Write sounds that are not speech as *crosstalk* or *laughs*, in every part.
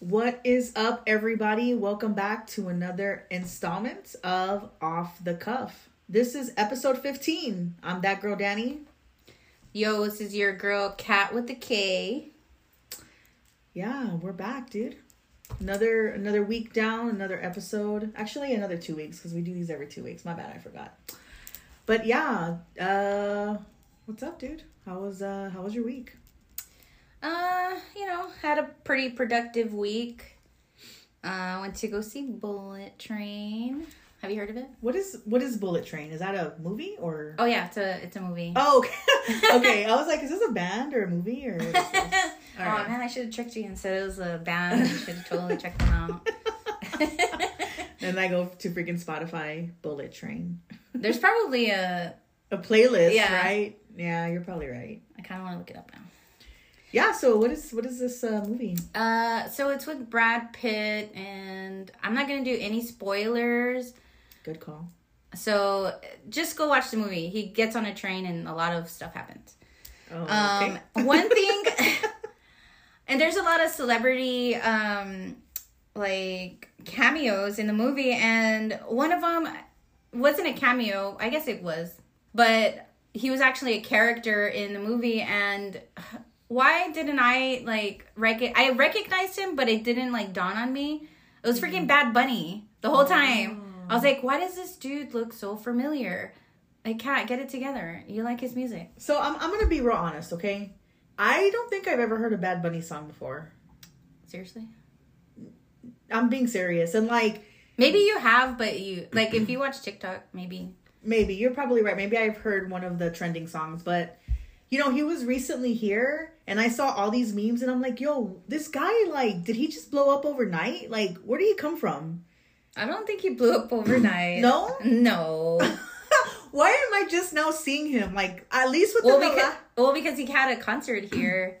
What is up, everybody? Welcome back to another installment of Off the Cuff. This is episode 15. I'm that girl, Danie. Yo, this is your girl, Kat with the K. Yeah, we're back, dude. Another another week down, another episode. Actually, another two weeks because we do these every two weeks. My bad, I forgot. But yeah, uh, what's up, dude? How was uh how was your week? Uh, you know, had a pretty productive week. Uh, went to go see Bullet Train. Have you heard of it? What is what is Bullet Train? Is that a movie or? Oh yeah, it's a it's a movie. Oh, okay. *laughs* okay. I was like, is this a band or a movie or? What is this? *laughs* oh right. man, I should have tricked you and said it was a band. You should have totally checked them out. *laughs* And I go to freaking Spotify Bullet Train. *laughs* There's probably a. A playlist, Yeah. right? Yeah, you're probably right. I kind of want to look it up now. Yeah. So what is what is this uh, movie? Uh, so it's with Brad Pitt, and I'm not gonna do any spoilers. Good call. So just go watch the movie. He gets on a train, and a lot of stuff happens. Oh, Um, okay. one thing, *laughs* *laughs* and there's a lot of celebrity, um, like cameos in the movie, and one of them wasn't a cameo. I guess it was, but he was actually a character in the movie. And why didn't I like rec- I recognized him, but it didn't like dawn on me. It was freaking mm. Bad Bunny the whole time. I was oh. like, why does this dude look so familiar? I can't get it together. You like his music? So I'm I'm gonna be real honest, okay? I don't think I've ever heard a Bad Bunny song before. Seriously? I'm being serious, and like Maybe you have, but you like if you watch TikTok, maybe. maybe you're probably right. Maybe I've heard one of the trending songs, but you know he was recently here, and I saw all these memes, and I'm like, yo, this guy, like, did he just blow up overnight? Like, where did he come from? I don't think he blew up overnight. No? No. *laughs* Why am I just now seeing him? Like, at least within well, the because la- well because he had a concert here,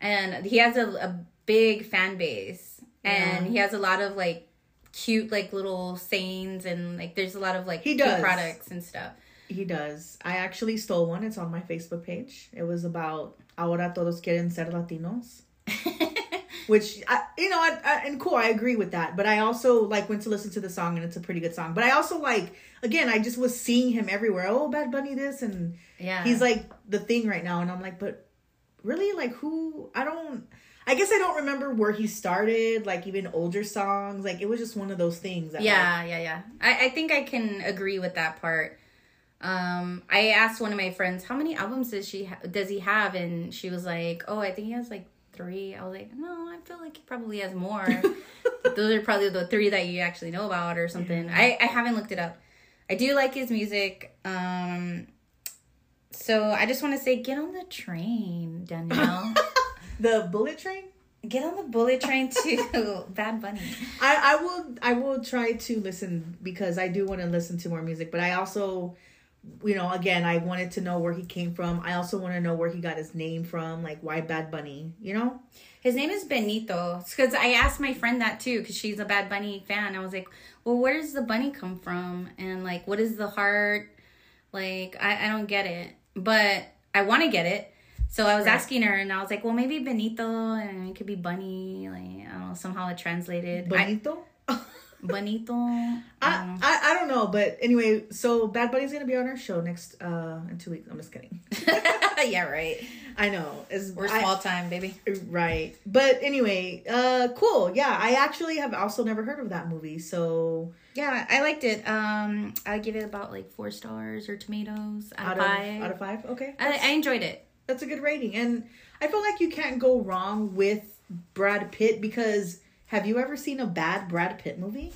and he has a, a big fan base, and Yeah. he has a lot of like cute like little sayings and like there's a lot of like He does. products and stuff. He does. I actually stole one. It's on my Facebook page. It was about ahora todos quieren ser latinos, *laughs* which I, you know, I, I, and cool. I agree with that. But I also like went to listen to the song, and it's a pretty good song. But I also like again, I just was seeing him everywhere. Oh, Bad Bunny, this, and yeah. he's like the thing right now. And I'm like, but really, like who? I don't. I guess I don't remember where he started. Like even older songs. Like it was just one of those things. That, like, Yeah, yeah, yeah. I, I think I can agree with that part. Um, I asked one of my friends, how many albums does she ha- does he have? And she was like, oh, I think he has like three. I was like, no, I feel like he probably has more. *laughs* Those are probably the three that you actually know about or something. I, I haven't looked it up. I do like his music. Um, so I just want to say, get on the train, Danielle. *laughs* the Bullet Train. get on the bullet train to *laughs* Bad Bunny. I, I will I will try to listen because I do want to listen to more music, but I also you know, again, I wanted to know where he came from. I also want to know where he got his name from, like why Bad Bunny, you know? His name is Benito. Because I asked my friend that too, because she's a Bad Bunny fan. I was like, well, where does the bunny come from? And like, what is the heart? Like, I, I don't get it. But I want to get it. So I was Right. asking her, and I was like, well, maybe Benito, and it could be bunny. Like, I don't know, somehow it translated. I, Bonito? *laughs* Bonito. I don't I, know. I I don't know, but anyway, so Bad Bunny's gonna be on our show next uh in two weeks. I'm just kidding. *laughs* yeah, right. I know. It's, We're I- small time, baby. right. But anyway, uh cool. Yeah, I actually have also never heard of that movie. So Yeah, I liked it. Um, I give it about like four stars or tomatoes out out, of of five. out of five, okay. I, I enjoyed it. That's a good rating. And i feel like you can't go wrong with brad pitt because have you ever seen a bad brad pitt movie?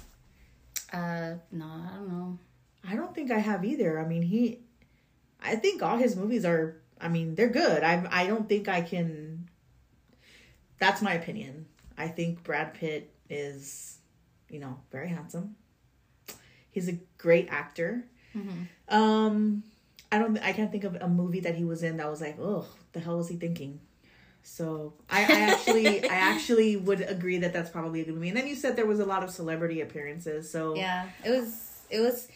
Uh, no, I don't know. i don't think i have either. I mean he i think all his movies are i mean they're good. I i don't think i can that's my opinion. I think brad pitt is you know very handsome. He's a great actor. Mm-hmm. um I don't. I can't think of a movie that he was in that was like, oh, the hell was he thinking? So I, I actually, *laughs* I actually would agree that that's probably a good movie. And then you said there was a lot of celebrity appearances. So Yeah, it was. It was.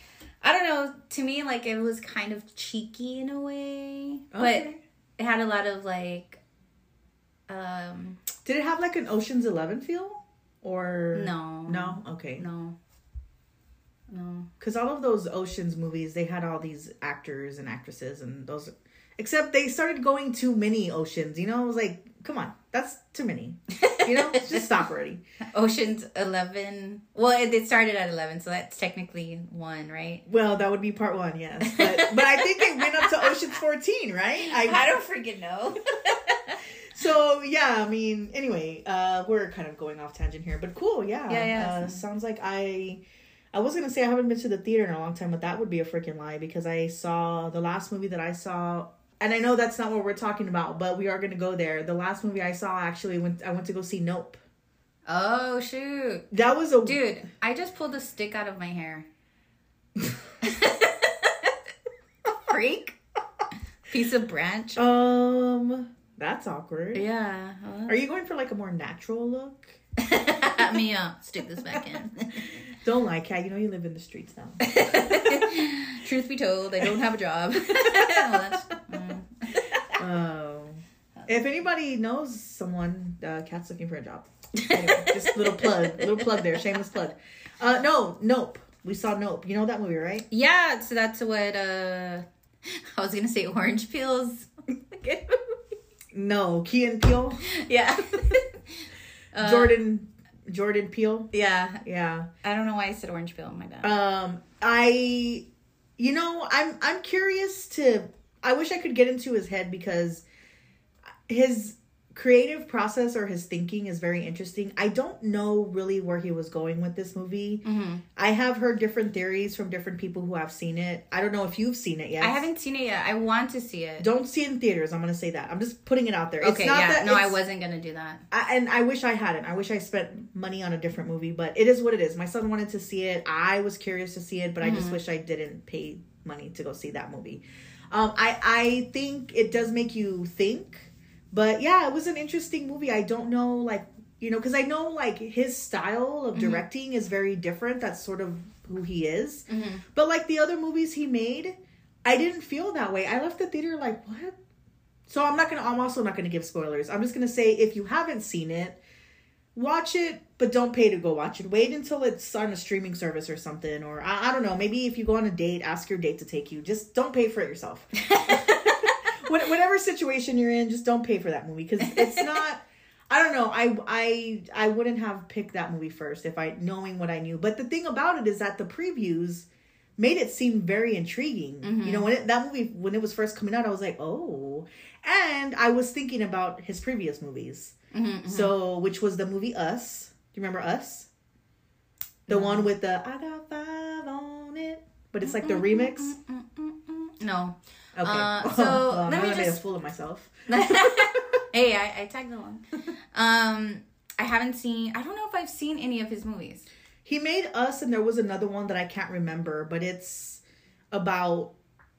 I don't know. To me, like it was kind of cheeky in a way, but it had a lot of like, um, Did it have like an Ocean's Eleven feel? Or no, No? Okay. no, no. Because all of those Ocean's movies, they had all these actors and actresses and those except they started going too many oceans, you know? I was like, come on, that's too many. You know? *laughs* Just stop already. Ocean's Eleven. Well, it, it started at eleven, so that's technically one, right? Well, that would be part one, yes. But but I think it went up to Ocean's fourteen, right? I *laughs* don't freaking know. *laughs* So yeah, I mean, anyway, uh, we're kind of going off tangent here, but cool, yeah. Yeah, yeah. Uh, sounds like I, I was gonna say I haven't been to the theater in a long time, but that would be a freaking lie because I saw the last movie that I saw, and I know that's not what we're talking about, but we are gonna go there. The last movie I saw actually went, I went to go see Nope. oh shoot, That was a dude! I just pulled a stick out of my hair. *laughs* Freak. Piece of branch. Um, that's awkward. Yeah. Are you going for like a more natural look? Let me uh, stick this back in. *laughs* Don't lie, Kat. You know you live in the streets now. *laughs* Truth be told, I don't have a job. *laughs* Mm. Oh. If anybody knows someone, uh, Kat's looking for a job. *laughs* Anyway, just little plug, little plug there, shameless plug. Uh, no, Nope. We saw Nope. You know that movie, right? Yeah, so that's what uh I was gonna say orange peels. No, Key and Peele, yeah. Uh, Jordan, Jordan Peele. Yeah. Yeah. I don't know why I said orange peel, my bad. Um, I, you know, I'm I'm curious to. I wish I could get into his head because his creative process or his thinking is very interesting. I don't know really where he was going with this movie. hmm I have heard different theories from different people who have seen it. I don't know if you've seen it yet. I haven't seen it yet. I want to see it. Don't see it in theaters. I'm gonna say that. I'm just putting it out there. okay, it's not yeah. that no, I wasn't gonna do that. I, and I wish I hadn't. I wish I spent money on a different movie, but it is what it is. My son wanted to see it. I was curious to see it, but I just Mhm. wish I didn't pay money to go see that movie. Um, I I think it does make you think, but yeah, it was an interesting movie. I don't know, like you know, because I know like his style of Mhm. directing is very different. That's sort of who he is. Mm-hmm. But like the other movies he made, I didn't feel that way. I left the theater like, what? So I'm not gonna. I'm also not gonna give spoilers. I'm just gonna say if you haven't seen it, watch it, but don't pay to go watch it. Wait until it's on a streaming service or something, or I, I don't know. Maybe if you go on a date, ask your date to take you. Just don't pay for it yourself. *laughs* What- Whatever situation you're in, just don't pay for that movie because it's *laughs* not. I don't know. I I I wouldn't have picked that movie first if I knowing what I knew. But the thing about it is that the previews made it seem very intriguing. Mhm. You know, when it, that movie when it was first coming out, I was like, oh. And I was thinking about his previous movies. Mm-hmm, So, which was the movie Us. Do you remember Us? The No. one with the I got five on it, but it's like the Mm-hmm, remix. no. Okay. Uh, *laughs* so, Well, let now me I made a just- fool of myself. *laughs* hey, I, I *laughs* tagged along. Um, I haven't seen. I don't know if I've seen any of his movies. He made Us, and there was another one that I can't remember, but it's about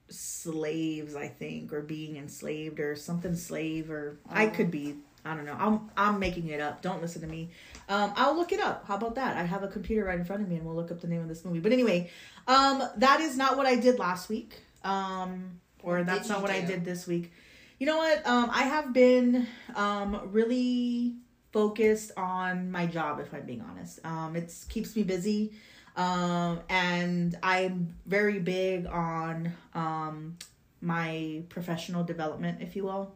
slaves, I think, or being enslaved, or something slave, or I Oh. could be. I don't know. I'm I'm making it up. Don't listen to me. Um, I'll look it up. How about that? I have a computer right in front of me, and we'll look up the name of this movie. But anyway, um, that is not what I did last week. Um, or What that's not what I did this week. You know what? Um, I have been um really focused on my job if i'm being honest. Um it's keeps me busy. Um and i'm very big on um my professional development if you will.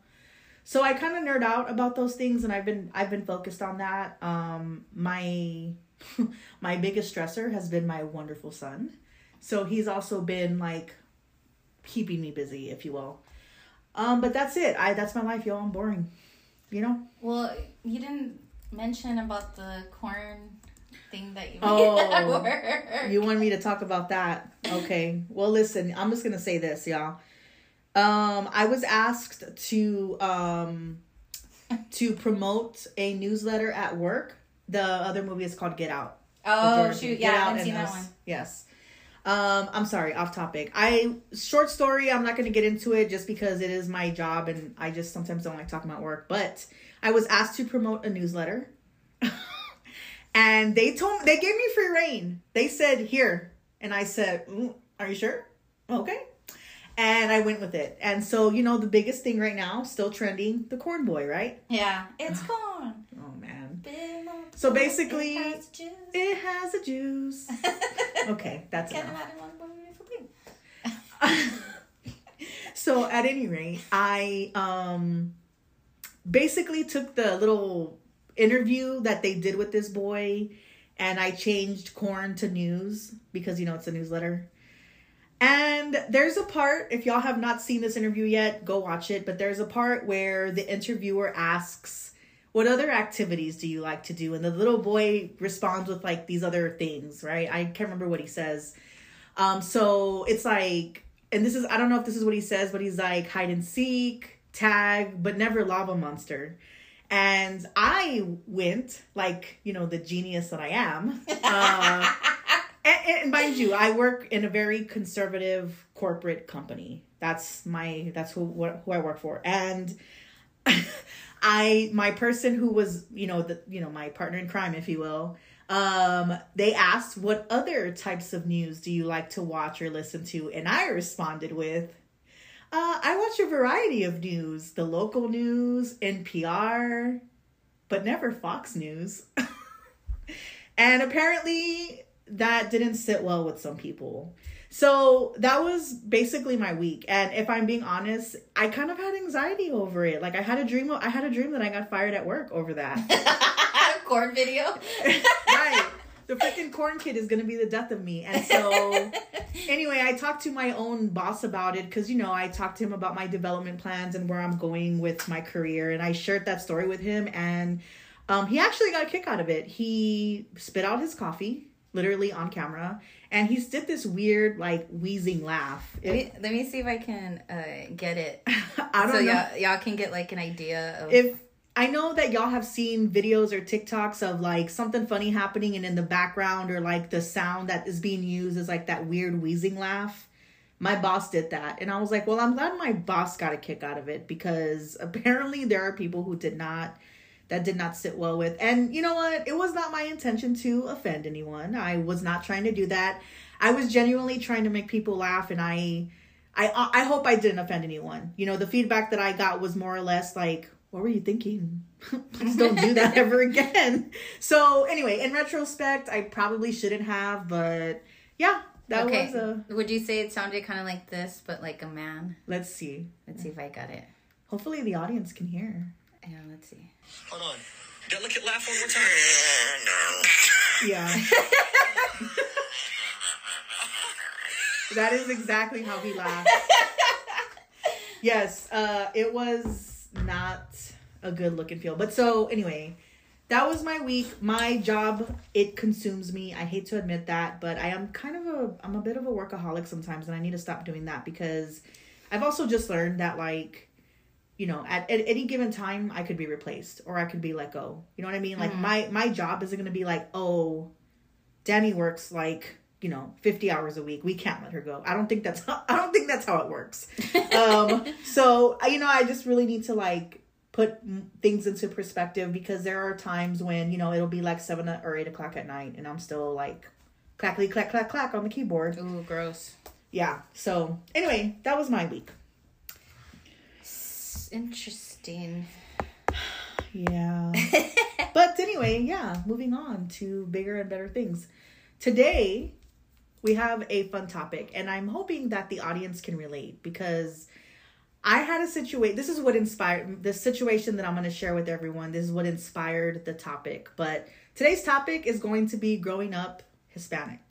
So i kind of nerd out about those things and i've been i've been focused on that. Um my *laughs* my biggest stressor has been my wonderful son. So he's also been like keeping me busy if you will um but that's it i that's my life y'all i'm boring you know Well, you didn't mention about the corn thing that you Oh, at work. You want me to talk about that? Okay. Well, listen, I'm just gonna say this, y'all. Um, I was asked to um to promote a newsletter at work. The other movie is called Get Out. oh shoot! Yeah, I haven't seen that Us. one. Yes. Um, I'm sorry, off topic. I short story. I'm not going to get into it just because it is my job, and I just sometimes don't like talking about work. But I was asked to promote a newsletter, *laughs* and they told they gave me free reign. They said here, and I said, "Mm, Are you sure? Okay. And I went with it. And so, you know, the biggest thing right now, still trending, the corn boy, right? Yeah, it's corn. Oh man. Big old So basically, it has juice. It has a juice. *laughs* Okay, that's enough. imagine one more beautiful thing. so at any rate, I um basically took the little interview that they did with this boy and I changed corn to news because you know it's a newsletter. And there's a part, if y'all have not seen this interview yet, go watch it. But there's a part where the interviewer asks, What other activities do you like to do? And the little boy responds with like these other things, right? I can't remember what he says. Um, so it's like, and this is, I don't know if this is what he says, but he's like hide and seek, tag, but never lava monster. And I went, like, you know, the genius that I am. Uh, *laughs* and, and mind you, I work in a very conservative corporate company. That's my that's who who I work for, and *laughs* I my person who was you know the you know my partner in crime, if you will. Um, they asked what other types of news do you like to watch or listen to, and I responded with, uh, I watch a variety of news, the local news, NPR, but never Fox News. *laughs* and apparently that didn't sit well with some people. So that was basically my week. And if I'm being honest, I kind of had anxiety over it. Like I had a dream I had a dream that I got fired at work over that. *laughs* corn video. *laughs* right. The freaking corn kid is gonna be the death of me. And so *laughs* anyway, I talked to my own boss about it because you know I talked to him about my development plans and where I'm going with my career, and I shared that story with him, and um, he actually got a kick out of it. He spit out his coffee, literally on camera, and he did this weird like wheezing laugh. Let me, let me see if I can uh, get it. *laughs* I don't so know y'all, y'all can get like an idea of if I know that y'all have seen videos or TikToks of like something funny happening and in the background or like the sound that is being used is like that weird wheezing laugh. My boss did that and I was like, "Well, I'm glad my boss got a kick out of it because apparently there are people who did not that did not sit well with. And you know what? It was not my intention to offend anyone. I was not trying to do that. I was genuinely trying to make people laugh and I I I hope I didn't offend anyone. You know, the feedback that I got was more or less like, "What were you thinking? *laughs* Please don't do that *laughs* ever again." So anyway, in retrospect, I probably shouldn't have, but yeah, that okay. was a. Would you say it sounded kind of like this, but like a man? Let's see. Let's see if I got it. Hopefully, the audience can hear. Yeah, let's see. Hold on. Delicate laugh one more time. *laughs* Yeah. *laughs* that is exactly how he laughed. *laughs* yes, uh, it was not a good look and feel. But so anyway, that was my week. My job, it consumes me. I hate to admit that, but I am kind of a I'm a bit of a workaholic sometimes and I need to stop doing that because I've also just learned that like you know at, at any given time i could be replaced or i could be let go. You know what i mean? Like my my job isn't going to be like oh danie works like you know 50 hours a week. We can't let her go. I don't think that's how, *laughs* i don't think that's how it works. Um *laughs* so you know i just really need to like put things into perspective because there are times when you know it'll be like seven or eight o'clock at night and i'm still like clackly clack clack clack on the keyboard. Ooh, gross. yeah. So anyway that was my week interesting. Yeah. *laughs* but anyway, yeah, moving on to bigger and better things. Today, we have a fun topic, and I'm hoping that the audience can relate because I had a situation. This is what inspired the situation that I'm going to share with everyone. This is what inspired the topic. But today's topic is going to be growing up Hispanic,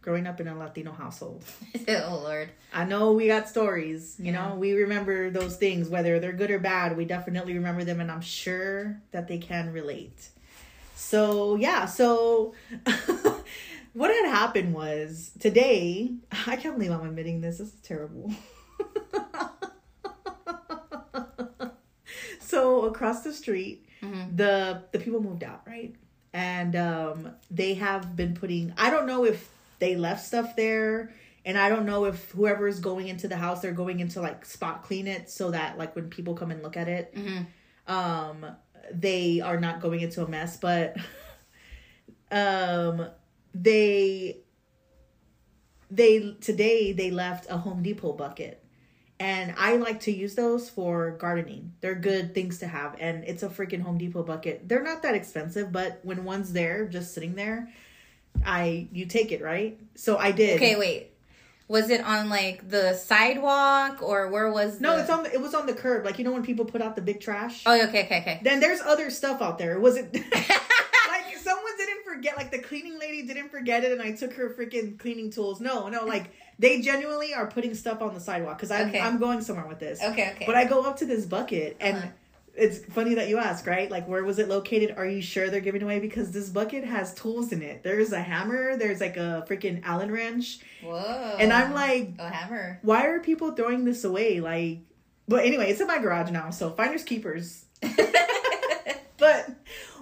growing up in a Latino household. *laughs* oh Lord. I know we got stories, you know, we remember those things, whether they're good or bad, we definitely remember them, and I'm sure that they can relate. So, yeah, so *laughs* what had happened was today, I can't believe I'm admitting this, this is terrible. *laughs* so, across the street, the the people moved out, right? And um they have been putting I don't know if they left stuff there and I don't know if whoever is going into the house they're going into like spot clean it so that like when people come and look at it um they are not going into a mess but *laughs* um they they today they left a Home Depot bucket. And I like to use those for gardening. They're good things to have. And it's a freaking Home Depot bucket. They're not that expensive, but when one's there, just sitting there, I you take it, right? So I did. Okay, wait. Was it on like the sidewalk or where was? No, the... it's on the, it was on the curb. Like you know when people put out the big trash? Oh, okay, okay, okay. Then there's other stuff out there. It wasn't *laughs* *laughs* like someone didn't forget like the cleaning lady didn't forget it and I took her freaking cleaning tools. No, no, like they genuinely are putting stuff on the sidewalk cuz I'm Okay. I'm going somewhere with this. Okay, okay. But I go up to this bucket and Uh-huh. It's funny that you ask, right? Like where was it located? Are you sure they're giving away because this bucket has tools in it. There's a hammer, there's like a freaking allen wrench, Whoa. and I'm like a hammer. why are people throwing this away? Like, but anyway, it's in my garage now, so finders keepers. *laughs* but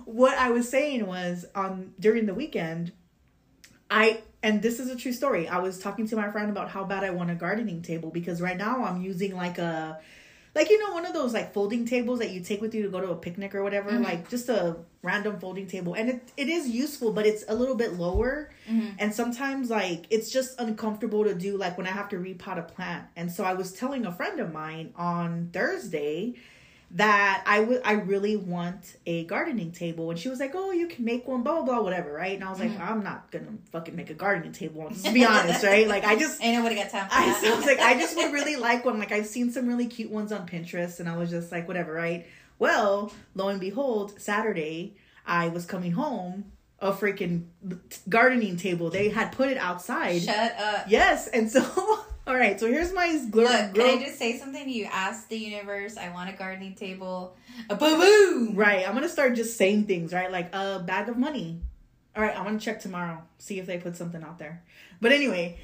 what I was saying was on during the weekend, I and this is a true story. I was talking to my friend about how bad I want a gardening table because right now I'm using like a like you know one of those like folding tables that you take with you to go to a picnic or whatever, mm-hmm. like just a random folding table. And it, it is useful, but it's a little bit lower. Mm-hmm. And sometimes like it's just uncomfortable to do like when I have to repot a plant. And so I was telling a friend of mine on Thursday that I would I really want a gardening table and she was like, "Oh, you can make one, blah blah blah, whatever." Right? And I was like, mm-hmm. "I'm not gonna fucking make a gardening table." Let's be honest, right? Like I just *laughs* Ain't nobody got time for I, *laughs* I was like, I just would *laughs* really like one. Like I've seen some really cute ones on Pinterest, and I was just like, whatever, right? Well, lo and behold, Saturday I was coming home, a freaking gardening table. They had put it outside. Shut up. Yes, and so all right. So here's my gl- Look, grow- can I just say something? You asked the universe, I want a gardening table. A boo boo! Right, I'm gonna start just saying things, right? Like a bag of money. All right, I'm gonna check tomorrow, see if they put something out there. But anyway,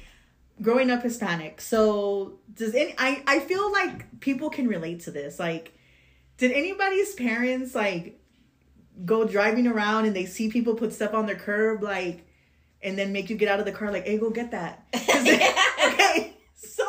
growing up Hispanic. So does any? I I feel like people can relate to this. Like, did anybody's parents like go driving around and they see people put stuff on their curb, like, and then make you get out of the car, like, hey, go get that. *laughs* *laughs* 'Cause they- okay, so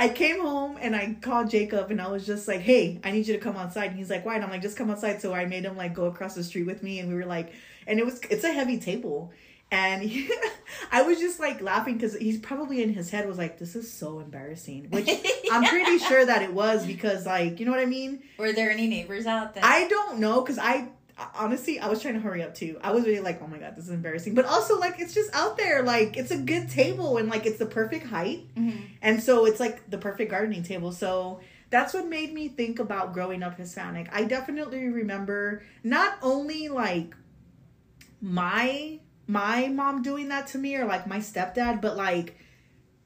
I came home and I called Jacob and I was just like, hey, I need you to come outside. And he's like, why? And I'm like, just come outside. So I made him like go across the street with me and we were like, and it was, it's a heavy table. And he, *laughs* I was just like laughing because he's probably in his head was like, this is so embarrassing, which *laughs* I'm pretty sure that it was because like, you know what I mean? Were there any neighbors out there? I don't know because I honestly I was trying to hurry up too. I was really like, oh my god, this is embarrassing. But also like it's just out there. Like it's a good table and like it's the perfect height. Mhm. And so it's like the perfect gardening table. So that's what made me think about growing up Hispanic. I definitely remember not only like my my mom doing that to me or like my stepdad, but like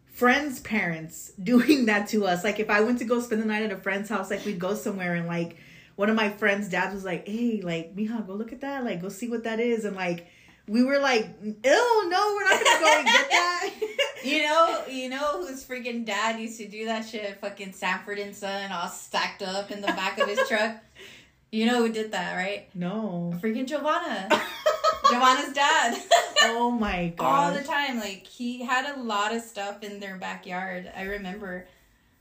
friends' parents *laughs* doing that to us. Like if I went to go spend the night at a friend's house, like we'd go somewhere and like one of my friends' dads was like, Hey, like, Mija, go look at that, like go see what that is and like we were like, Ew, no, we're not gonna go and get that. *laughs* *laughs* You know, you know whose freaking dad used to do that shit? Fucking Sanford and Son, all stacked up in the back of his *laughs* truck. You know who did that, right? no. Freaking Giovanna. Giovanna's dad. oh my god! all the time. Like he had a lot of stuff in their backyard. I remember.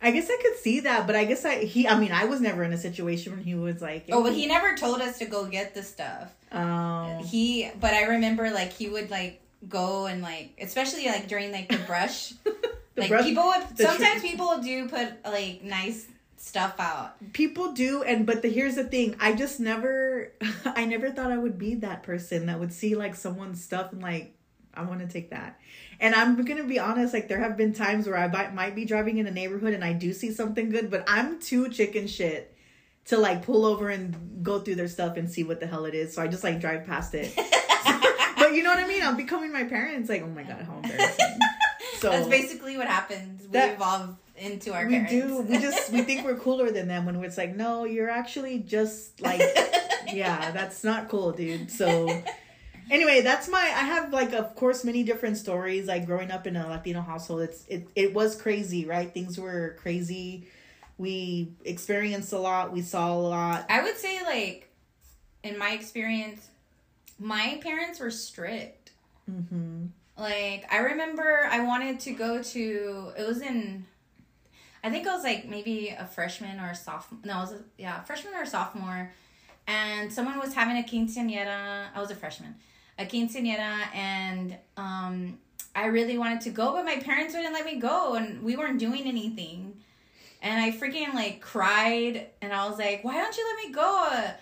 I guess I could see that, but I guess I he I mean I was never in a situation when he was like Oh, but he never told us to go get the stuff. um He, but I remember like he would like go and like, especially like during like the brush. *laughs* the like brush- people would sometimes tree- people do put like nice stuff out. people do and but the here's the thing i just never *laughs* i never thought i would be that person that would see like someone's stuff and like i want to take that and i'm gonna be honest like there have been times where i might, might be driving in a neighborhood and i do see something good but i'm too chicken shit to like pull over and go through their stuff and see what the hell it is so i just like drive past it *laughs* but you know what i mean i'm becoming my parents like oh my god how embarrassing *laughs* so That's basically what happens. We evolve into our parents. we parents. do we just we think we're cooler than them when it's like no you're actually just like *laughs* yeah that's not cool dude so anyway that's my i have like of course many different stories like growing up in a latino household it's it, it was crazy right things were crazy we experienced a lot we saw a lot I would say like in my experience, my parents were strict. hmm Like I remember I wanted to go to it was in I think I was like maybe a freshman or a sophomore. No, I was a, yeah, freshman or sophomore and someone was having a quinceañera. I was a freshman. A quinceañera and um I really wanted to go, but my parents wouldn't let me go, and we weren't doing anything. And I freaking like cried, and I was like, "Why don't you let me go?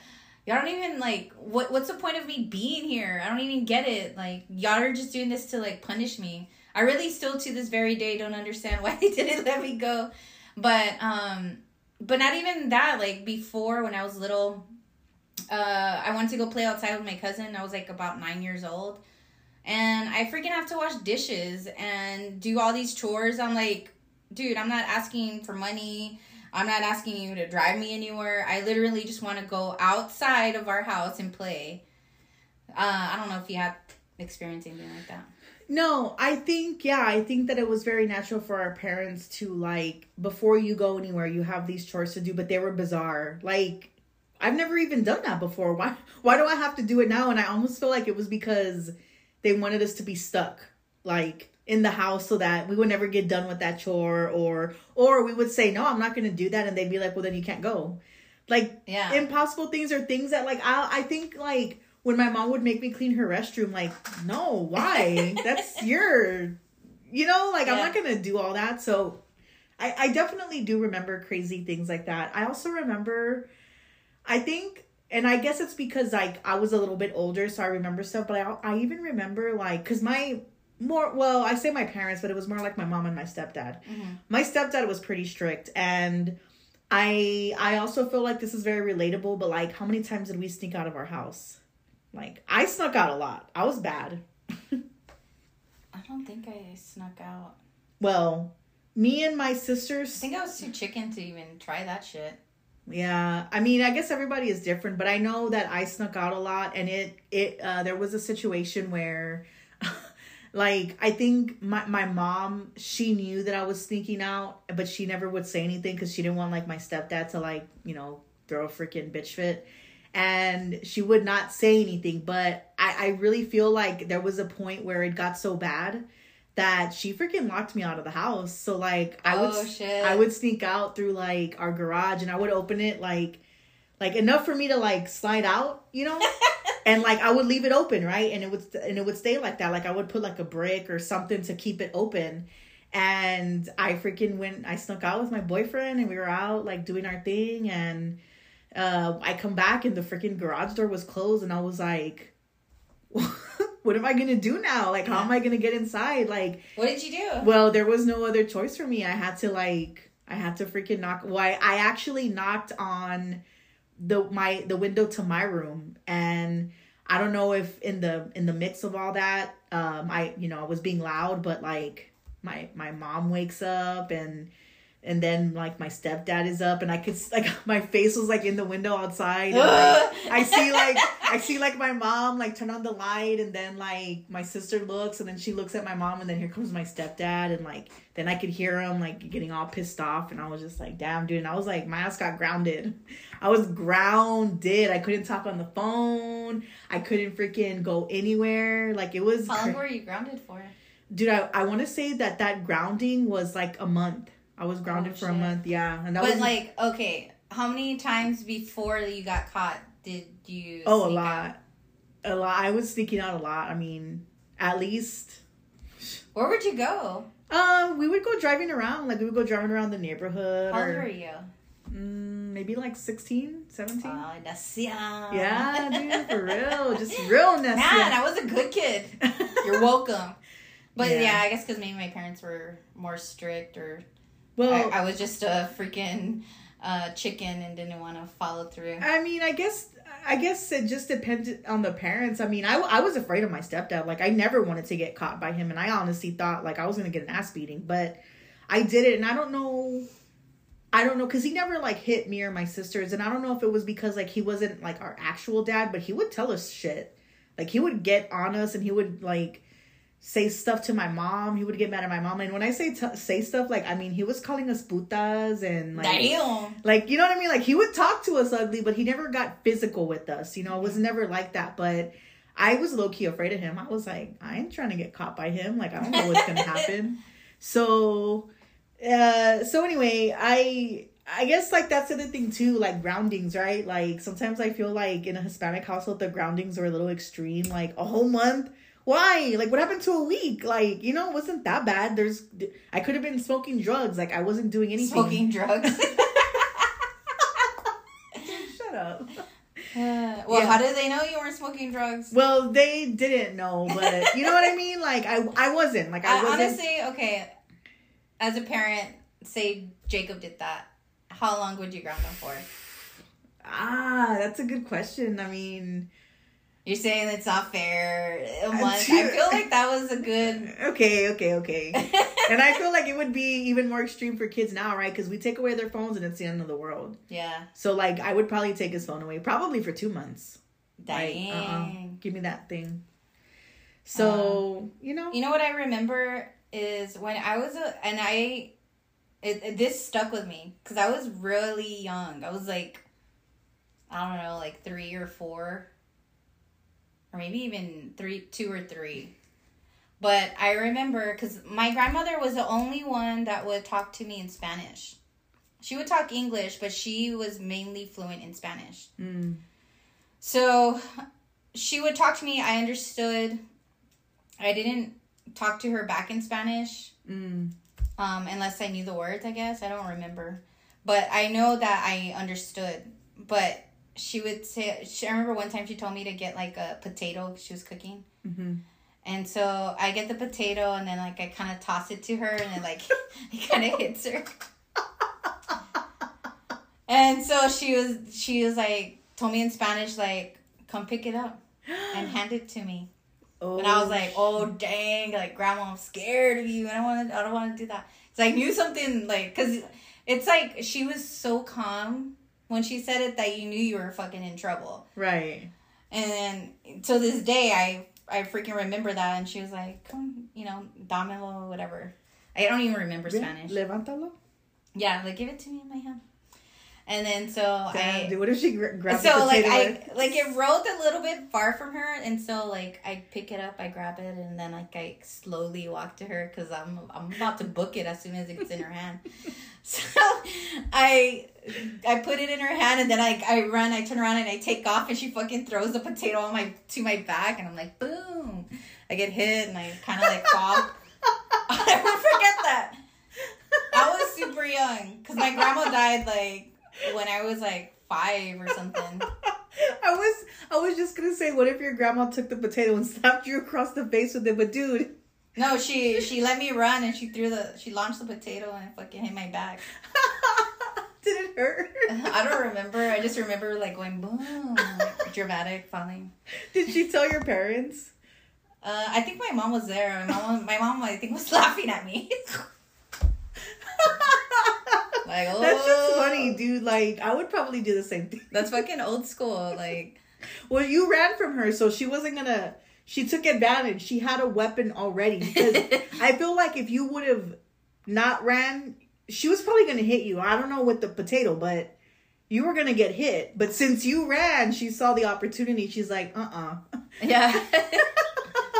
Y'all don't even like what? What's the point of me being here? I don't even get it. Like y'all are just doing this to like punish me. I really still to this very day don't understand *laughs* why they didn't let me go. But um, but not even that. Like before, when I was little, uh, I wanted to go play outside with my cousin. I was like about nine years old and I freaking have to wash dishes and do all these chores. I'm like, dude, I'm not asking for money. I'm not asking you to drive me anywhere. I literally just want to go outside of our house and play. Uh, I don't know if you have experienced anything like that. No, I think yeah, I think that it was very natural for our parents to like before you go anywhere, you have these chores to do, but they were bizarre. Like I've never even done that before. Why why do I have to do it now? And I almost feel like it was because they wanted us to be stuck like in the house so that we would never get done with that chore or or we would say no i'm not going to do that and they'd be like well then you can't go like Yeah. impossible things are things that like i i think like when my mom would make me clean her restroom like no why *laughs* that's your you know like i'm not going to do all that so I, I definitely do remember crazy things like that. I also remember, I think, and I guess it's because like I was a little bit older, so I remember stuff. But I, I even remember like, cause my more well, I say my parents, but it was more like my mom and my stepdad. Mm-hmm. My stepdad was pretty strict, and I I also feel like this is very relatable. But like, how many times did we sneak out of our house? Like, I snuck out a lot. I was bad. I don't think I snuck out. Well, me and my sisters. I think I was too chicken to even try that shit. Yeah, I mean, I guess everybody is different, but I know that I snuck out a lot, and it it uh, there was a situation where, *laughs* like, I think my my mom she knew that I was sneaking out, but she never would say anything because she didn't want like my stepdad to like you know throw a freaking bitch fit, and she would not say anything. But I I really feel like there was a point where it got so bad that she freaking locked me out of the house. So like I would Oh, shit. I would sneak out through like our garage and I would open it like like enough for me to like slide out, you know? *laughs* and like I would leave it open, right? And it would and it would stay like that. Like I would put like a brick or something to keep it open. And I freaking went I snuck out with my boyfriend and we were out like doing our thing and uh I come back and the freaking garage door was closed and I was like *laughs* what am I gonna do now? Like, how am I gonna get inside? Like, What did you do? well, there was no other choice for me. I had to like I had to freaking knock well, I, I actually knocked on the my the window to my room and I don't know if in the in the mix of all that, um I you know, I was being loud, but like my my mom wakes up and and then like my stepdad is up and I could like *laughs* my face was like in the window outside and, like, *laughs* I see like I see like my mom like turn on the light and then like my sister looks and then she looks at my mom and then here comes my stepdad and like then I could hear him like getting all pissed off and I was just like damn dude and I was like my ass got grounded. I was grounded. I couldn't talk on the phone. I couldn't freaking go anywhere. Like it was How long were you grounded for? dude I, I want to say that that grounding was like a month. I was grounded Oh, for a month. Yeah. And that But was like, okay, how many times before you got caught did you? Oh, a lot. out? A lot. I was sneaking out a lot. I mean, at least. Where would you go? Um, we would go driving around. Like we would go driving around the neighborhood. How old were you? Mm, maybe like 16, 17. Oh, that's young. yeah, dude, for *laughs* real. Just realness. Man, I was a good kid. You're welcome. *laughs* But Yeah. yeah, I guess because maybe my parents were more strict, or well, I, I was just a freaking uh, chicken and didn't want to follow through. I mean, I guess I guess it just depended on the parents. I mean, I, I was afraid of my stepdad. Like, I never wanted to get caught by him, and I honestly thought like I was gonna get an ass beating, but I did it, and I don't know. I don't know because he never like hit me or my sisters, and I don't know if it was because like he wasn't like our actual dad, but he would tell us shit. Like he would get on us, and he would like say stuff to my mom. He would get mad at my mom, and when I say t- say stuff, like I mean he was calling us putas and like Damn. like you know what I mean? Like he would talk to us ugly, but he never got physical with us. You know, it was never like that. But I was low key afraid of him. I was like, I ain't trying to get caught by him. Like I don't know what's gonna happen. *laughs* So, uh, so anyway, I I guess like that's the other thing too, like groundings, right? Like sometimes I feel like in a Hispanic household the groundings are a little extreme. Like a whole month Why? Like, what happened to a week? Like, you know, it wasn't that bad. There's, I could have been smoking drugs. Like, I wasn't doing anything. Smoking drugs. *laughs* Shut up. Uh, *sighs* well, Yeah. how did they know you weren't smoking drugs? Well, they didn't know, but *laughs* you know what I mean. Like, I, I wasn't. Like, I I, wasn't. honestly, okay. As a parent, say Jacob did that. How long would you ground him for? ah, that's a good question. I mean, You're saying it's not fair. A month. too- I feel like that was a good. *laughs* okay, okay, okay. and I feel like it would be even more extreme for kids now, right? Because we take away their phones and it's the end of the world. yeah. So, like, I would probably take his phone away, probably for two months. Like, uh-uh. Give me that thing. So, um, you know, You know what I remember is when I was a and I, it, it- this stuck with me because I was really young. I was like, I don't know, like three or four, or maybe even three, two or three. But I remember because my grandmother was the only one that would talk to me in Spanish. She would talk English, but she was mainly fluent in Spanish. Mm. So she would talk to me. I understood. I didn't talk to her back in Spanish Mm. um, unless I knew the words, I guess. I don't remember. But I know that I understood. But she would say, she, I remember one time she told me to get like a potato she was cooking. hmm And so I get the potato and then like I kind of toss it to her and it like *laughs* *laughs* it kind of hits her. and so she was she was like told me in Spanish like come pick it up and *gasps* hand it to me. Oh, And I was like, oh dang, like grandma, I'm scared of you. I don't want to. I don't want to do that. Cause I knew something like, cause it's like she was so calm when she said it that you knew you were fucking in trouble. right. And then to this day, I I freaking remember that. And she was like, come, you know, dámelo, whatever. I don't even remember Spanish. Levántalo. Yeah, like give it to me in my hand. And then so Damn, I dude, what if she gra- grabs so the like I like it rolled a little bit far from her, and so like I pick it up, I grab it, and then like I slowly walk to her because I'm I'm about to book it as soon as it's in her hand. *laughs* So I I put it in her hand, and then I I run, I turn around, and I take off, and she fucking throws the potato on my to my back, and I'm like boom, I get hit, and I kind of like fall. *laughs* I'll never forget that. I was super young because my grandma died like when I was like five or something. *laughs* I was I was just gonna say, what if your grandma took the potato and slapped you across the face with it? But dude, No, she she let me run and she threw the she launched the potato and it fucking hit my back. *laughs* did it hurt? *laughs* I don't remember. I just remember like going boom, like, dramatic falling. Did she tell your parents? Uh, I think my mom was there. My mom, my mom, I think was laughing at me. Like, oh. Dude. Like, I would probably do the same thing. That's fucking old school. Like, Well, you ran from her, so she wasn't gonna. She took advantage. She had a weapon already. Because *laughs* I feel like if you would have not ran, she was probably gonna hit you. I don't know with the potato, but you were gonna get hit. But since you ran, she saw the opportunity. She's like, uh uh yeah. *laughs*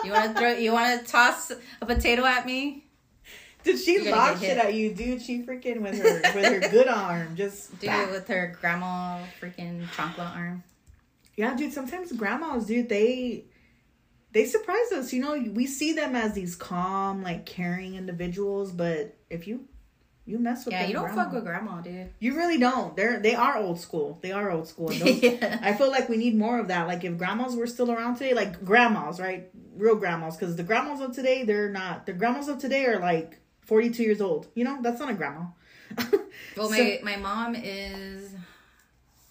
*laughs* you want to throw? You want to toss a potato at me? Did she lob shit at you, dude? She freaking with her with her good arm, just Do bah. it with her grandma freaking chocolate arm. Yeah, dude. Sometimes grandmas, dude, they they surprise us. You know, we see them as these calm, like caring individuals, but if you you mess with grandma. Yeah, you don't grandma, fuck with grandma, dude. You really don't. They're they are old school. They are old school. *laughs* Yeah. I feel like we need more of that. Like if grandmas were still around today, like grandmas, right? Real grandmas, because the grandmas of today, they're not. The grandmas of today are like forty two years old. You know, that's not a grandma. *laughs* Well, So- my my mom is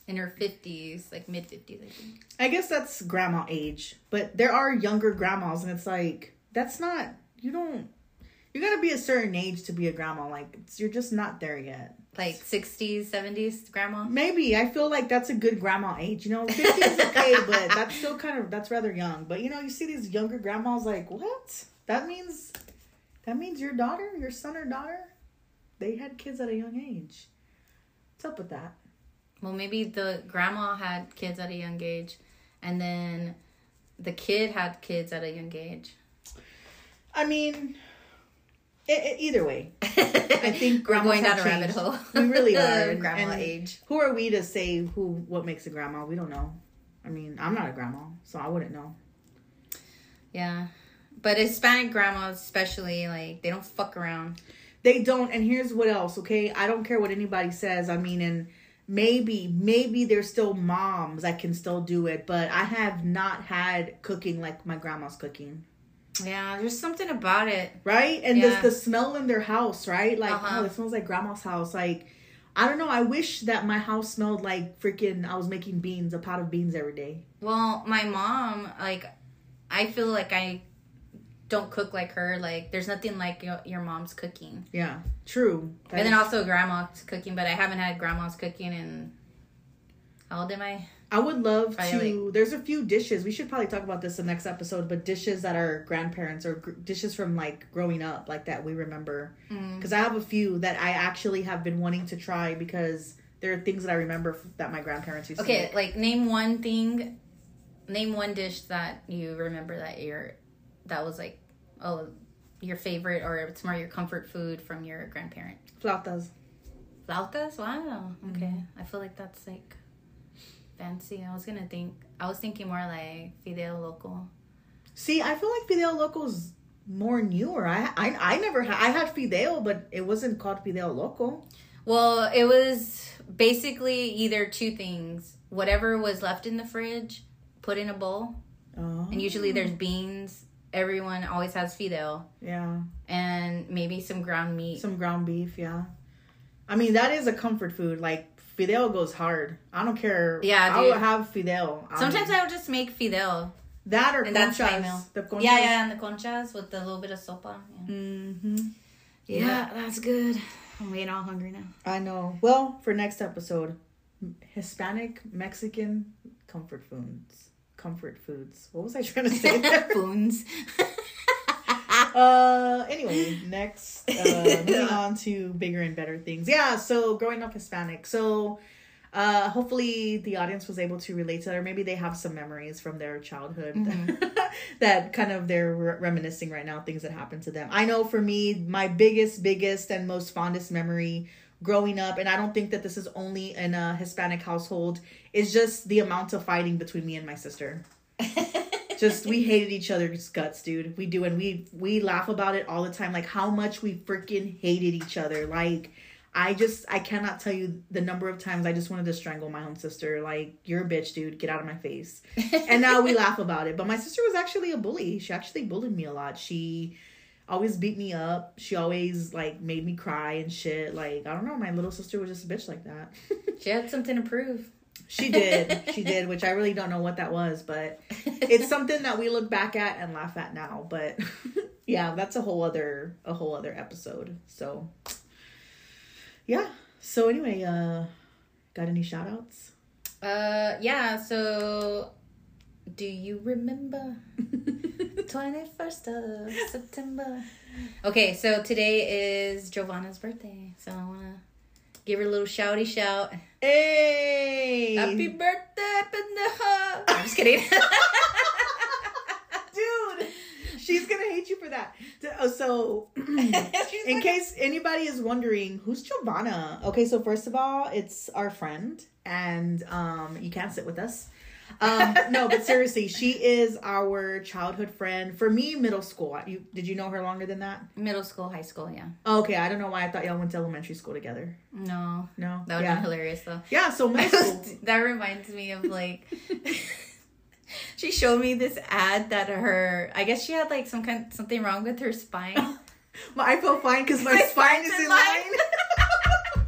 in her fifties, like mid fifties, I think. I guess that's grandma age, but there are younger grandmas, and it's like that's not. You don't. You gotta be a certain age to be a grandma. Like it's, you're just not there yet. Like sixties, seventies, grandma. Maybe I feel like that's a good grandma age. You know, fifty is okay, *laughs* but that's still kind of that's rather young. But you know, you see these younger grandmas like what? That means that means your daughter, your son or daughter, they had kids at a young age. What's up with that? Well, maybe the grandma had kids at a young age, and then the kid had kids at a young age. I mean, i i either way, *laughs* I think we're grandmas going down a rabbit hole. *laughs* We really are. *laughs* and- grandma and age. Who are we to say who what makes a grandma? We don't know. I mean, I'm not a grandma, so I wouldn't know. Yeah, But Hispanic grandmas, especially, like they don't fuck around. They don't. And here's what else, okay? I don't care what anybody says. I mean, and maybe, maybe there's still moms that can still do it, but I have not had cooking like my grandma's cooking. Yeah, there's something about it. Right? And Yeah. the, the smell in their house, right? Like, Uh-huh. oh, it smells like grandma's house. Like, I don't know. I wish that my house smelled like freaking I was making beans, a pot of beans every day. Well, my mom, like, I feel like I don't cook like her. Like, there's nothing like your, your mom's cooking. Yeah, true. That and then also grandma's cooking, but I haven't had grandma's cooking in. How old am I? I would love Probably, to. There's a few dishes. We should probably talk about this in the next episode, but dishes that our grandparents or gr- dishes from like growing up, like that we remember. Mm. Because I have a few that I actually have been wanting to try because there are things that I remember f- that my grandparents used to Okay, like name one thing, name one dish that you remember that you're, that was like, oh, your favorite or it's more your comfort food from your grandparent. Flautas. Flautas? Wow. Mm-hmm. Okay. I feel like that's like fancy. I was gonna think. I was thinking more like fideo loco. See, I feel like Fideo Loco's more newer. I I, I never had. I had Fideo, but it wasn't called Fideo Loco. Well, it was basically either two things. Whatever was left in the fridge, put in a bowl, Oh, and usually there's beans. Everyone always has fideo yeah. and maybe some ground meat. Some ground beef, yeah. I mean, that is a comfort food. Like fideo goes hard. I don't care. Yeah, I dude. will have fideo. Sometimes I would just make fideo. that or And conchas. The conchas. Yeah, yeah, and the conchas with a little bit of sopa. Yeah, Mm-hmm. yeah that's good. I'm getting all hungry now. I know. Well, for next episode, Hispanic Mexican comfort foods. Comfort foods. What was I trying to say there? *laughs* Boons. *laughs* uh anyway next uh *laughs* moving on to bigger and better things yeah so growing up hispanic so uh hopefully the audience was able to relate to that or maybe they have some memories from their childhood that kind of they're re- reminiscing right now things that happened to them i know for me my biggest biggest and most fondest memory growing up and i don't think that this is only in a hispanic household is just the amount of fighting between me and my sister *laughs* just we hated each other's guts, dude. We do, and we we laugh about it all the time. Like how much we freaking hated each other. Like I just I cannot tell you the number of times I just wanted to strangle my own sister. Like you're a bitch, dude. Get out of my face. *laughs* and now we laugh about it. But my sister was actually a bully. She actually bullied me a lot. She always beat me up. She always like made me cry and shit. Like I don't know. My little sister was just a bitch like that. *laughs* She had something to prove. She did. She did, which I really don't know what that was, but it's *laughs* something that we look back at and laugh at now. But *laughs* yeah, that's a whole other a whole other episode. So yeah. So anyway, uh got any shout outs? Uh, yeah. So, do you remember *laughs* 21st of September? Okay, so today is Giovanna's birthday, so I wanna give her a little shouty shout. Hey Happy birthday, pendeja! I'm just kidding. *laughs* dude. She's gonna hate you for that. Oh, So *laughs* in case anybody is wondering who's Giovanna, okay, so first of all, it's our friend, and um, you can't sit with us. Um, *laughs* no, but seriously, she is our childhood friend. For me, middle school. You did you know her longer than that? Middle school, high school, yeah. Okay, I don't know why I thought y'all went to elementary school together. No, No, that would yeah, be hilarious though. yeah. So middle *laughs* school. that reminds me of like *laughs* she showed me this ad that her I guess she had like some kind something wrong with her spine. My, I feel fine because my, My spine is in in line. line.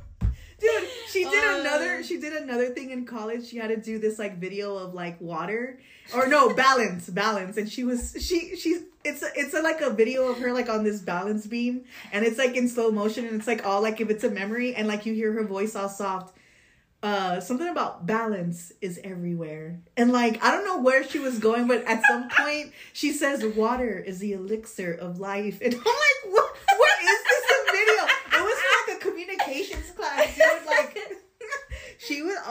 Dude, she did Uh. another. She did another thing in college. She had to do this like video of like water, or no balance, balance, and she was she she. It's a, it's a, like a video of her like on this balance beam, and it's like in slow motion, and it's like all like if it's a memory, and like you hear her voice all soft. Uh, something about balance is everywhere, and like I don't know where she was going, but at some point she says water is the elixir of life, and I'm like, what?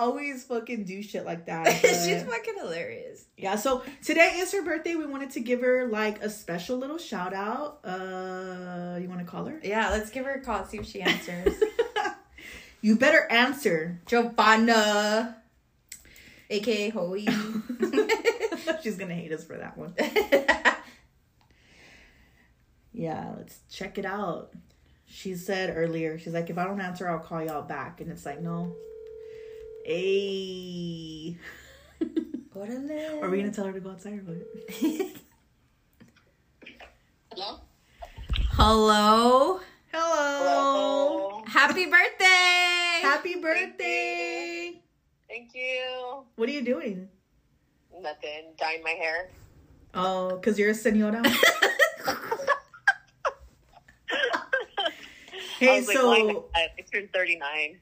Always fucking do shit like that. *laughs* She's fucking hilarious. yeah, so today is her birthday. We wanted to give her like a special little shout out. Uh, you want to call her? Yeah, let's give her a call, see if she answers. *laughs* You better answer. Giovanna. AKA Hoey. *laughs* She's gonna hate us for that one. Yeah, let's check it out. She said earlier, she's like, if I don't answer, I'll call y'all back. And it's like, no. Hey. Are we gonna tell her to go outside or what? Hello? Hello. Hello. Happy birthday. Happy birthday. Thank you. What are you doing? Nothing. Dyeing my hair. Oh, because you're a senora. *laughs* *laughs* I hey, was like, why so not? I turned 39.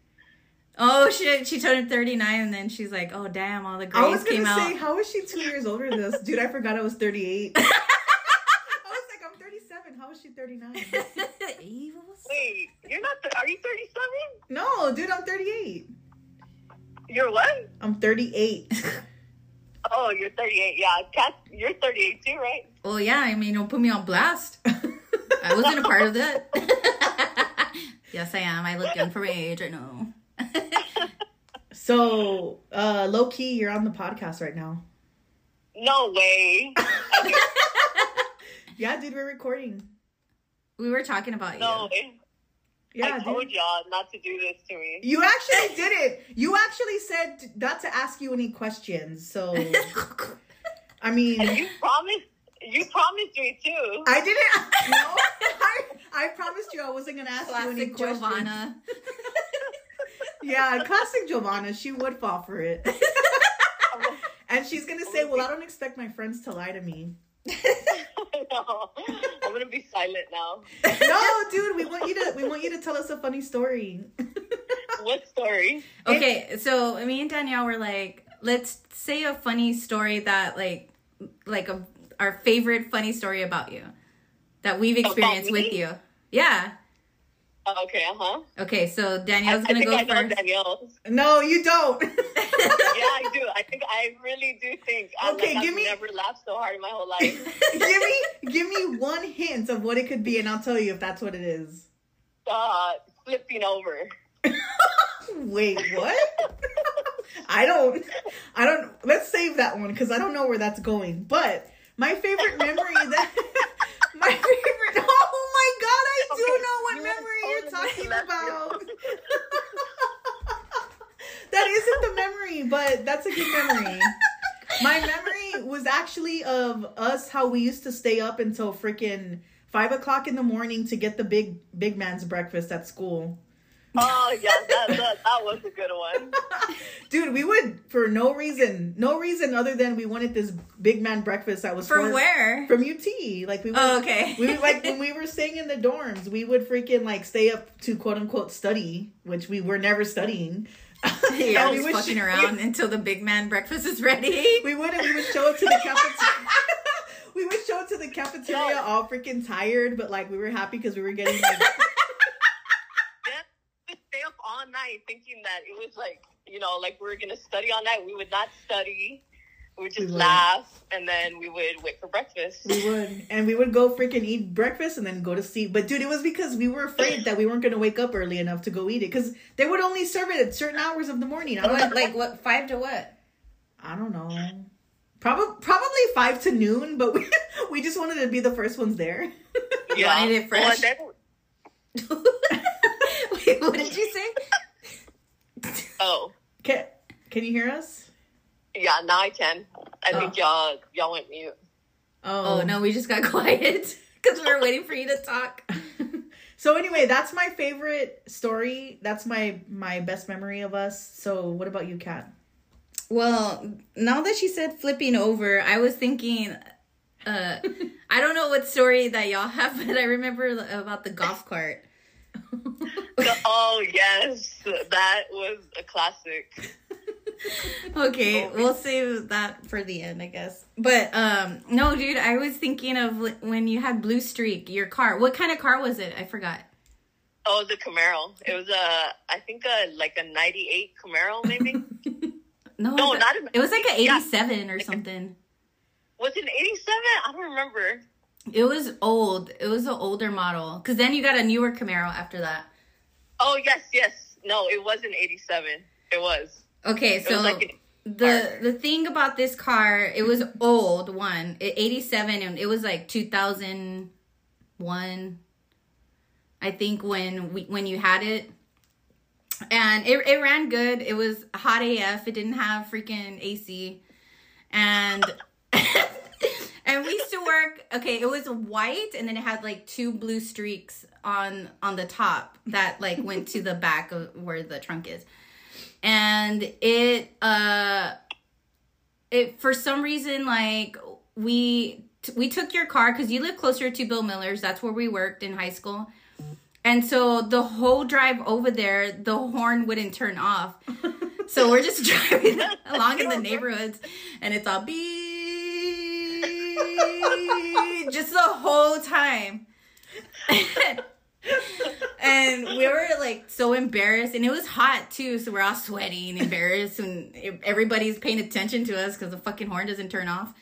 Oh shit, she turned 39 and then she's like, "Oh damn, all the I was gonna came say, out." how is she two years older than us? Dude, I forgot I was 38. *laughs* I was like, I'm 37. How is she 39? *laughs* Evil. Wait, you're not, th- are you 37? No, dude, I'm 38. You're what? I'm 38. *laughs* Oh, you're 38. Yeah, Kat, you're 38 too, right? Well, yeah, I mean, don't put me on blast. I wasn't a part of that. yes, I am. I look young for my age. I know. So, uh, low key, you're on the podcast right now. No way. *laughs* Yeah, dude, we're recording. we were talking about you. No way. Yeah, I told dude. y'all not to do this to me. You actually did it. You actually said not to ask you any questions. So, *laughs* I mean, You promised, you promised me too. I didn't. *laughs* No, I, I promised you I wasn't gonna ask you any Classic questions. Giovanna. Yeah, classic Giovanna. She would fall for it. *laughs* And she's gonna say, "Well, I don't expect my friends to lie to me." *laughs* no, I'm gonna be silent now. No, dude, we want you to. We want you to tell us a funny story. *laughs* What story? Okay, so me and Danielle were like, let's say a funny story that like, like a our favorite funny story about you that we've experienced with me? you. Yeah. Okay, uh huh. Okay, so Danielle's I gonna think go I know first. Danielle's. No, you don't. *laughs* Yeah, I do. I think I really do think. I'm Okay, like, give I've me- never laughed so hard in my whole life. *laughs* give me, give me one hint of what it could be, and I'll tell you if that's what it is. Uh, flipping over. *laughs* Wait, what? I don't. I don't. Let's save that one because I don't know where that's going. But my favorite memory that. My favorite. Oh my god! I do Okay, know what you memory you're talking about. *laughs* that isn't the memory, but that's a good memory. My memory was actually of us how we used to stay up until freaking five o'clock in the morning to get the big big man's breakfast at school. Oh yeah, that, that that was a good one. *laughs* Dude, we would for no reason, no reason other than we wanted this big man breakfast that was From for- where? From UT. Like we would, Oh, okay. we would, like when *laughs* we were staying in the dorms, we would freaking like stay up to quote unquote study, which we were never studying. *laughs* You're And we just would fucking sh- around until the big man breakfast is ready. We would we would show up to the cafeteria. we would show up to the cafeteria all freaking tired, but like we were happy because we were getting like Yeah, to stay up all night thinking that it was like you know like we were gonna study all night. We would not study. We would just We would. laugh and then we would wait for breakfast. we would and we would go freaking eat breakfast and then go to sleep. But dude, it was because we were afraid that we weren't gonna wake up early enough to go eat it because they would only serve it at certain hours of the morning. I don't What, like what? Five to what? I don't know. Probably probably five to noon, but we *laughs* we just wanted to be the first ones there. Yeah, wanted it fresh? Well, then, *laughs* Wait, what did you say? Oh, Can can you hear us? yeah, now I can. I Oh. think y'all y'all went mute. Oh no, we just got *laughs* quiet because we were waiting for you to talk. *laughs* So anyway, that's my favorite story. That's my my best memory of us. So what about you, Kat? Well, now that she said flipping over, I was thinking, uh, *laughs* I don't know what story that y'all have, but I remember about the golf cart. Oh yes, that was a classic. *laughs* Okay, Oh, we'll save that for the end, I guess. But um, no, dude, I was thinking of when you had Blue Streak, your car. What kind of car was it? I forgot. Oh, it was a Camaro. It was a, I think a like a '98 Camaro, maybe. *laughs* No, No, it- not an- It was like an yeah. '87 or something. was it '87? I don't remember. It was old. It was an older model. Cause then you got a newer Camaro after that. Oh yes, yes. No, it wasn't '87. It was. Okay, so was like the the thing about this car, it was old one, 87 and it was like 2001. I think when we when you had it, and it it ran good. It was hot AF. It didn't have freaking AC, and *laughs* and we used to work. Okay, it was white, and then it had like two blue streaks on on the top that like went to the back of where the trunk is, and it uh it for some reason like we t- we took your car because you live closer to Bill Miller's. That's where we worked in high school. And so the whole drive over there, the horn wouldn't turn off. So we're just *laughs* driving *laughs* along in the neighborhoods, and it's all beep, *laughs* just the whole time. *laughs* and we were like so embarrassed, and it was hot too, so we're all sweating and embarrassed, and everybody's paying attention to us because the fucking horn doesn't turn off.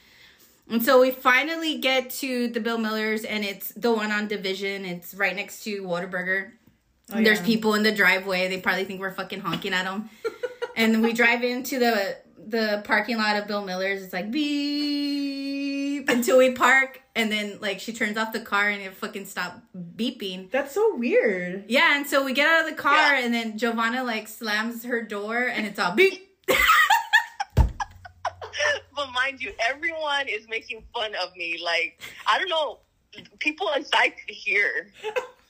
And so we finally get to the Bill Millers, and it's the one on Division. It's right next to Whataburger. Oh, There's people in the driveway. They probably think we're fucking honking at them. *laughs* and we drive into the the parking lot of Bill Miller's. It's like beep until we park, and then like she turns off the car and it fucking stop beeping. That's so weird. Yeah, and so we get out of the car, Yeah. and then Giovanna like slams her door, and it's all beep. *laughs* but mind you, everyone is making fun of me. Like, I don't know, people inside could hear.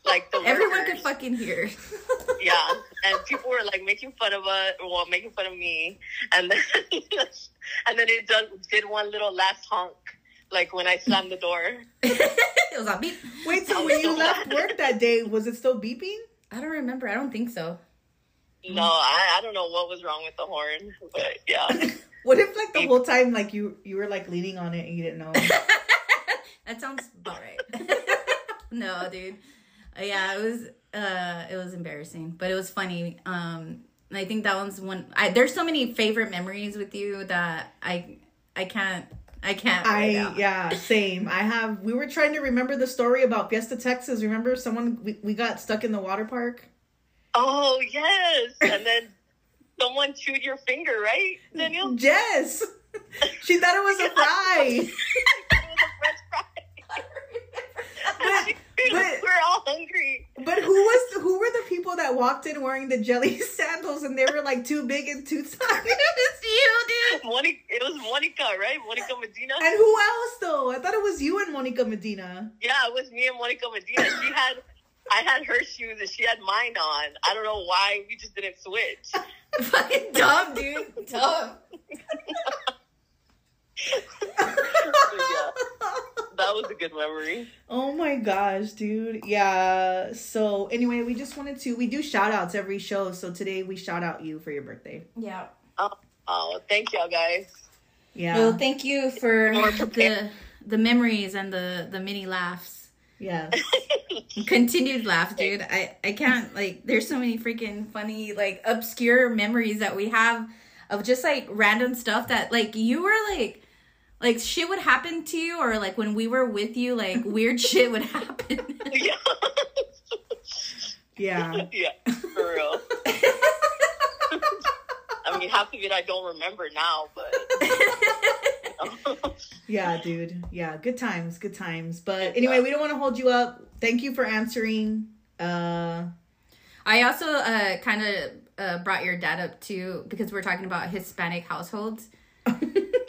Like the Everyone workers. could fucking hear. *laughs* yeah, and people were like making fun of us, well, making fun of me, and then *laughs* and then it done, did one little last honk, like when I slammed the door. *laughs* it was all beep. Wait, so when you so left work that day, was it still beeping? I don't remember. I don't think so. No, I, I don't know what was wrong with the horn, but yeah, What if like the whole time like you you were like leaning on it and you didn't know? That sounds about right. no, dude. Yeah, it was uh it was embarrassing, but it was funny. Um I think that one's one I there's so many favorite memories with you that I I can't I can't I write out. yeah, same. I have. We were trying to remember the story about Fiesta Texas. Remember someone we, we got stuck in the water park. Oh yes, and then *laughs* someone chewed your finger, right, Daniel? Jess, *laughs* she thought it was a *laughs* fry. It was a French fry. *laughs* But- we're all hungry. But who was who were the people that walked in wearing the jelly *laughs* sandals and they were like too big and too tiny? *laughs* it's you, dude. Monica, it was Monica, right? Monica Medina. And who else though? I thought it was you and Monica Medina. Yeah, it was me and Monica Medina. She had, I had her shoes and she had mine on. I don't know why we just didn't switch. Fucking dumb, dude. Dumb. yeah, that was a good memory. Oh my gosh, dude. Yeah. So anyway, we just wanted to we do shout outs every show. So today we shout out you for your birthday. Yeah. Oh, oh thank y'all guys. Yeah. Well, thank you for the the memories and the the mini laughs. yeah. *laughs* Continued laugh, dude. I I can't like. There's so many freaking funny like obscure memories that we have of just like random stuff that like you were like like shit would happen to you or like when we were with you like *laughs* weird shit would happen. yeah, *laughs* Yeah. yeah, for real. I mean, half of it I don't remember now, but. *laughs* Yeah, dude. Yeah, good times, good times. But anyway, we don't want to hold you up. Thank you for answering. Uh I also uh kind of uh, brought your dad up too because we're talking about Hispanic households.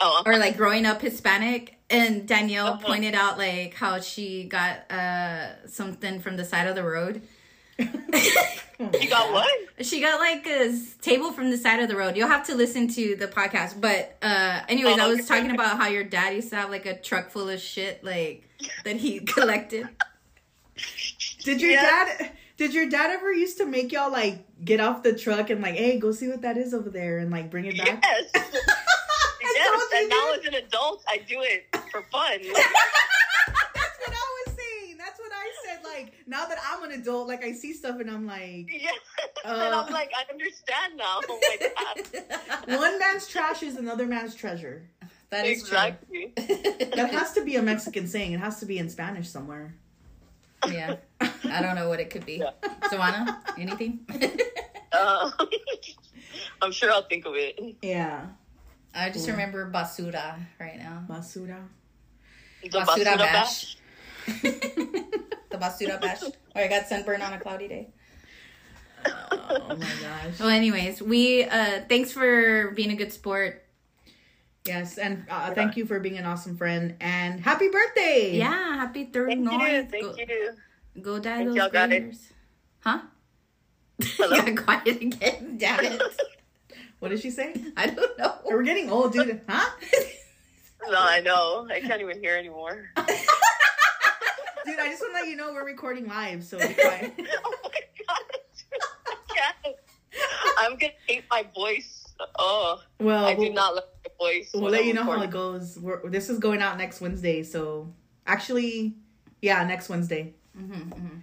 Oh, or like growing up Hispanic. And Danielle Uh-huh. pointed out like how she got uh something from the side of the road. *laughs* you got what? She got like a table from the side of the road. You'll have to listen to the podcast. But uh anyways, I was Oh, okay. talking about how your dad used to have like a truck full of shit like that he *laughs* collected. did your Yeah. dad did your dad ever used to make y'all like get off the truck and like, hey, go see what that is over there and like bring it back? Yes. *laughs* yes, what and now did. as an adult, I do it for fun. *laughs* That's what I was saying. That's what I said. Like now that I'm an adult, like I see stuff and I'm like, Yeah. *laughs* and Uh. I'm like, I understand now. *laughs* Oh my god. one man's trash is another man's treasure. that is Exactly. That has to be a Mexican saying. It has to be in Spanish somewhere. Yeah. I don't know what it could be. Yeah. Joanna, anything? Uh, I'm sure I'll think of it. Yeah. I just remember basura right now. Basura. The Basura basura bash. bash. *laughs* the basura bash. Or I got sunburn on a cloudy day. Oh my gosh. Well, anyways, we uh thanks for being a good sport. Yes, and uh, thank you for being an awesome friend and happy birthday. Yeah, happy third Thank you. ninth. Thank Go, you. go die Thank those y'all got it. Huh? *laughs* Hello? you got quiet again. Damn it. *laughs* What did she say? *laughs* I don't know. *laughs* We're getting old, dude. *laughs* Huh? No, I know. I can't even hear anymore. Dude, I just want to let you know we're recording live, so be quiet. oh my god. I can't. I'm gonna hate my voice. Oh, Well, I do we'll, not like my voice. we'll let I'm you know how it goes. We're, this is going out next Wednesday, so actually, yeah, next Wednesday. Mm-hmm, mm-hmm.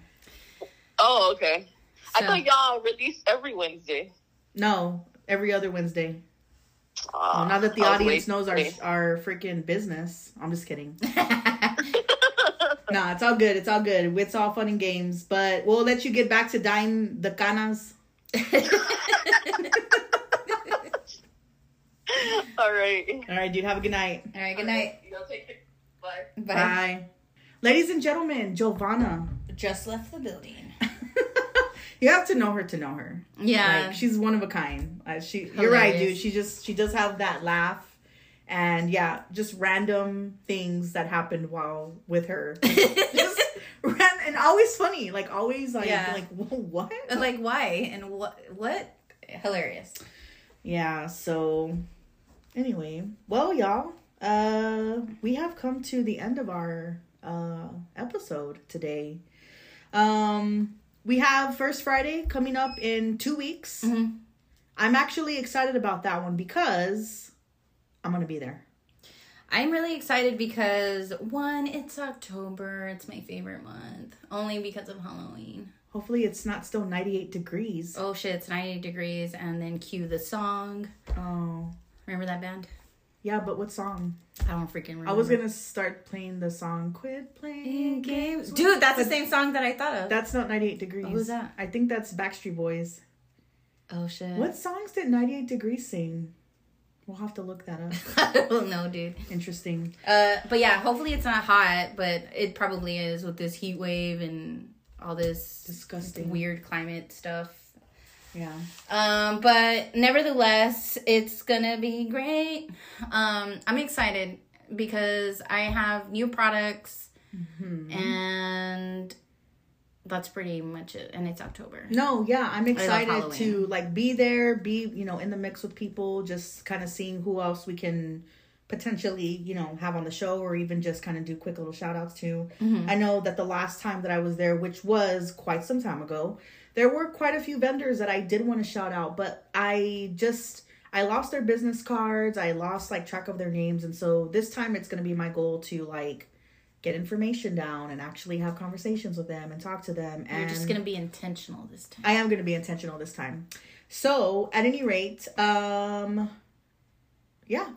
Oh, okay. I thought y'all released every Wednesday. No, every other Wednesday. Ah, Well, now that the I was audience waiting. knows our our freaking business, I'm just kidding. *laughs* *laughs* Nah, it's all good. It's all good. It's all fun and games. But we'll let you get back to dyeing the canas. *laughs* All right. All right, dude. Have a good night. All right, good night. Y'all take it. Bye. Bye. Bye. Ladies and gentlemen, Giovanna. Just left the building. You have to know her to know her. Yeah. Like she's one of a kind. Uh, she, you're right, dude. She just she does have that laugh, and yeah, just random things that happened while with her. *laughs* just ran and always funny. Like always like Yeah. like *laughs* what? like why and what what hilarious. Yeah. So anyway, well, y'all, uh, we have come to the end of our uh episode today. Um, we have First Friday coming up in two weeks. Mhm. I'm actually excited about that one because I'm gonna be there. I'm really excited because one, it's October. It's my favorite month. Only because of Halloween. Hopefully, it's not still 98 degrees. Oh shit, it's 98 degrees and then cue the song. Oh, Remember that band? Yeah, but what song? I don't freaking remember. I was gonna start playing the song "Quit Playing Games." Dude, that's the same song that I thought of. That's not 98 degrees. Who's that? I think that's Backstreet Boys. oh shit. What songs did 98 Degrees sing? We'll have to look that up. *laughs* I don't know, dude. Interesting. Uh, but yeah, hopefully it's not hot, but it probably is with this heat wave and all this Disgusting. weird climate stuff. Yeah. Um, but nevertheless, it's gonna be great. Um, I'm excited because I have new products and that's pretty much it. And it's October. No, yeah, I'm excited to like be there, be you know in the mix with people, just kind of seeing who else we can potentially you know have on the show, or even just kind of do quick little shout outs to. I know that the last time that I was there, which was quite some time ago, there were quite a few vendors that I did want to shout out, but I just I lost their business cards, I lost like track of their names, and so this time it's gonna be my goal to like get information down and actually have conversations with them and talk to them and You're just gonna be intentional this time. I am going to be intentional this time. So, at any rate, um yeah.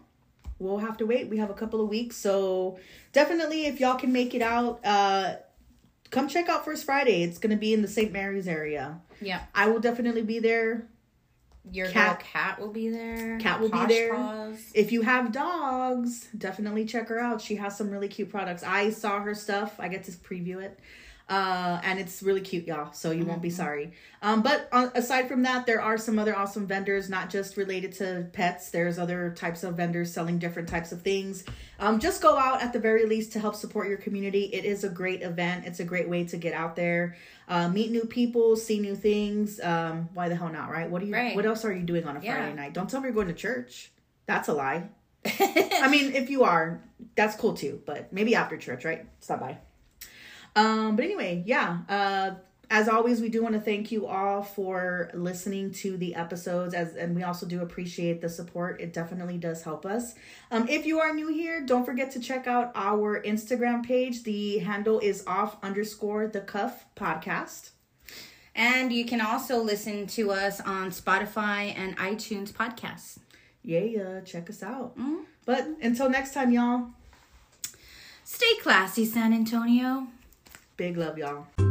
We'll have to wait. We have a couple of weeks. So, definitely if y'all can make it out, uh come check out First Friday. It's going to be in the St. Mary's area. Yeah. I will definitely be there. Your Kat- Kat will be there. Kat will be there. Paws. If you have dogs, definitely check her out. She has some really cute products. I saw her stuff. I get to preview it. Uh, and it's really cute, y'all. So you won't be sorry. Um, but uh, aside from that, there are some other awesome vendors, not just related to pets. There's other types of vendors selling different types of things. Um, just go out at the very least to help support your community. It is a great event. It's a great way to get out there, uh, meet new people, see new things. Um, why the hell not, right? What do you? Right. What else are you doing on a Yeah. Friday night? Don't tell me you're going to church. That's a lie. *laughs* I mean, if you are, that's cool too. But maybe after church, right? Stop by. Um, but anyway, yeah. Uh, as always, we do want to thank you all for listening to the episodes, as and we also do appreciate the support. It definitely does help us. Um, if you are new here, don't forget to check out our Instagram page. The handle is off underscore the cuff podcast. And you can also listen to us on Spotify and iTunes podcasts. Yeah, yeah, check us out. But until next time, y'all. Stay classy, San Antonio. Big love, y'all.